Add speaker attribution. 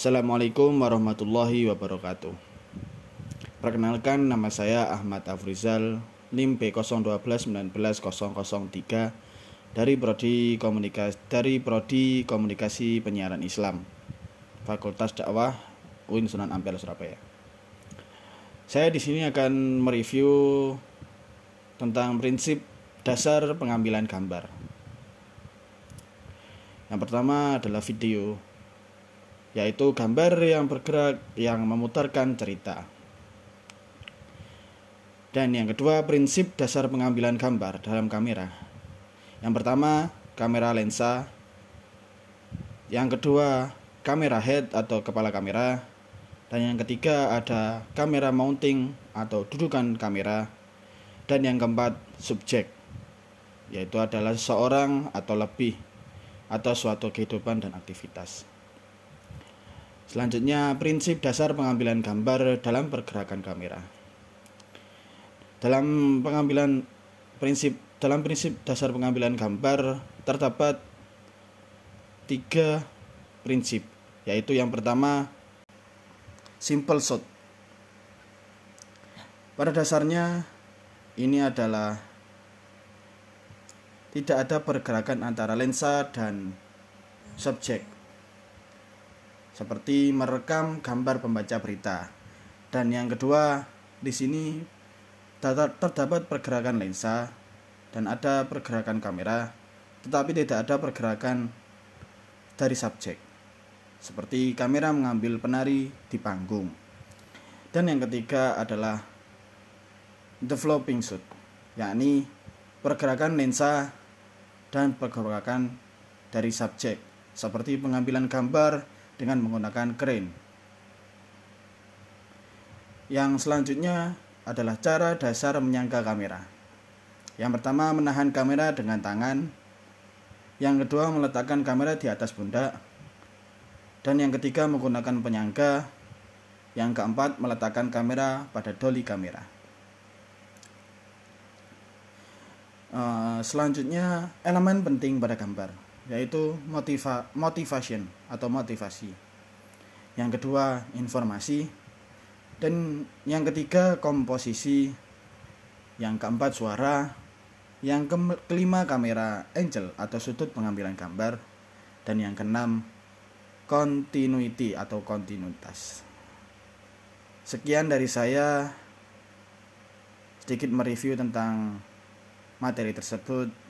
Speaker 1: Assalamualaikum warahmatullahi wabarakatuh. Perkenalkan nama saya Ahmad Afrizal, NIM B012190003 dari prodi komunikasi dari prodi komunikasi penyiaran Islam, Fakultas Dakwah UIN Sunan Ampel Surabaya. Saya di sini akan mereview tentang prinsip dasar pengambilan gambar. Yang pertama adalah video, yaitu gambar yang bergerak yang memutarkan cerita. Dan yang kedua, prinsip dasar pengambilan gambar dalam kamera. Yang pertama, kamera lensa. Yang kedua, kamera head atau kepala kamera. Dan yang ketiga ada kamera mounting atau dudukan kamera. Dan yang keempat, subjek, yaitu adalah seorang atau lebih atau suatu kehidupan dan aktivitas. Selanjutnya, prinsip dasar pengambilan gambar dalam pergerakan kamera. Dalam pengambilan prinsip dalam prinsip dasar pengambilan gambar terdapat tiga prinsip, yaitu yang pertama simple shot. Pada dasarnya ini adalah tidak ada pergerakan antara lensa dan subjek seperti merekam gambar pembaca berita. Dan yang kedua di sini terdapat pergerakan lensa dan ada pergerakan kamera tetapi tidak ada pergerakan dari subjek. Seperti kamera mengambil penari di panggung. Dan yang ketiga adalah developing shoot yakni pergerakan lensa dan pergerakan dari subjek, seperti pengambilan gambar dengan menggunakan crane. Yang selanjutnya adalah cara dasar menyangga kamera. Yang pertama menahan kamera dengan tangan, yang kedua meletakkan kamera di atas pundak, dan yang ketiga menggunakan penyangga, yang keempat meletakkan kamera pada doli kamera. Uh, selanjutnya elemen penting pada gambar yaitu motiva motivation atau motivasi. Yang kedua informasi dan yang ketiga komposisi. Yang keempat suara. Yang ke kelima kamera angel atau sudut pengambilan gambar dan yang keenam continuity atau kontinuitas. Sekian dari saya sedikit mereview tentang materi tersebut.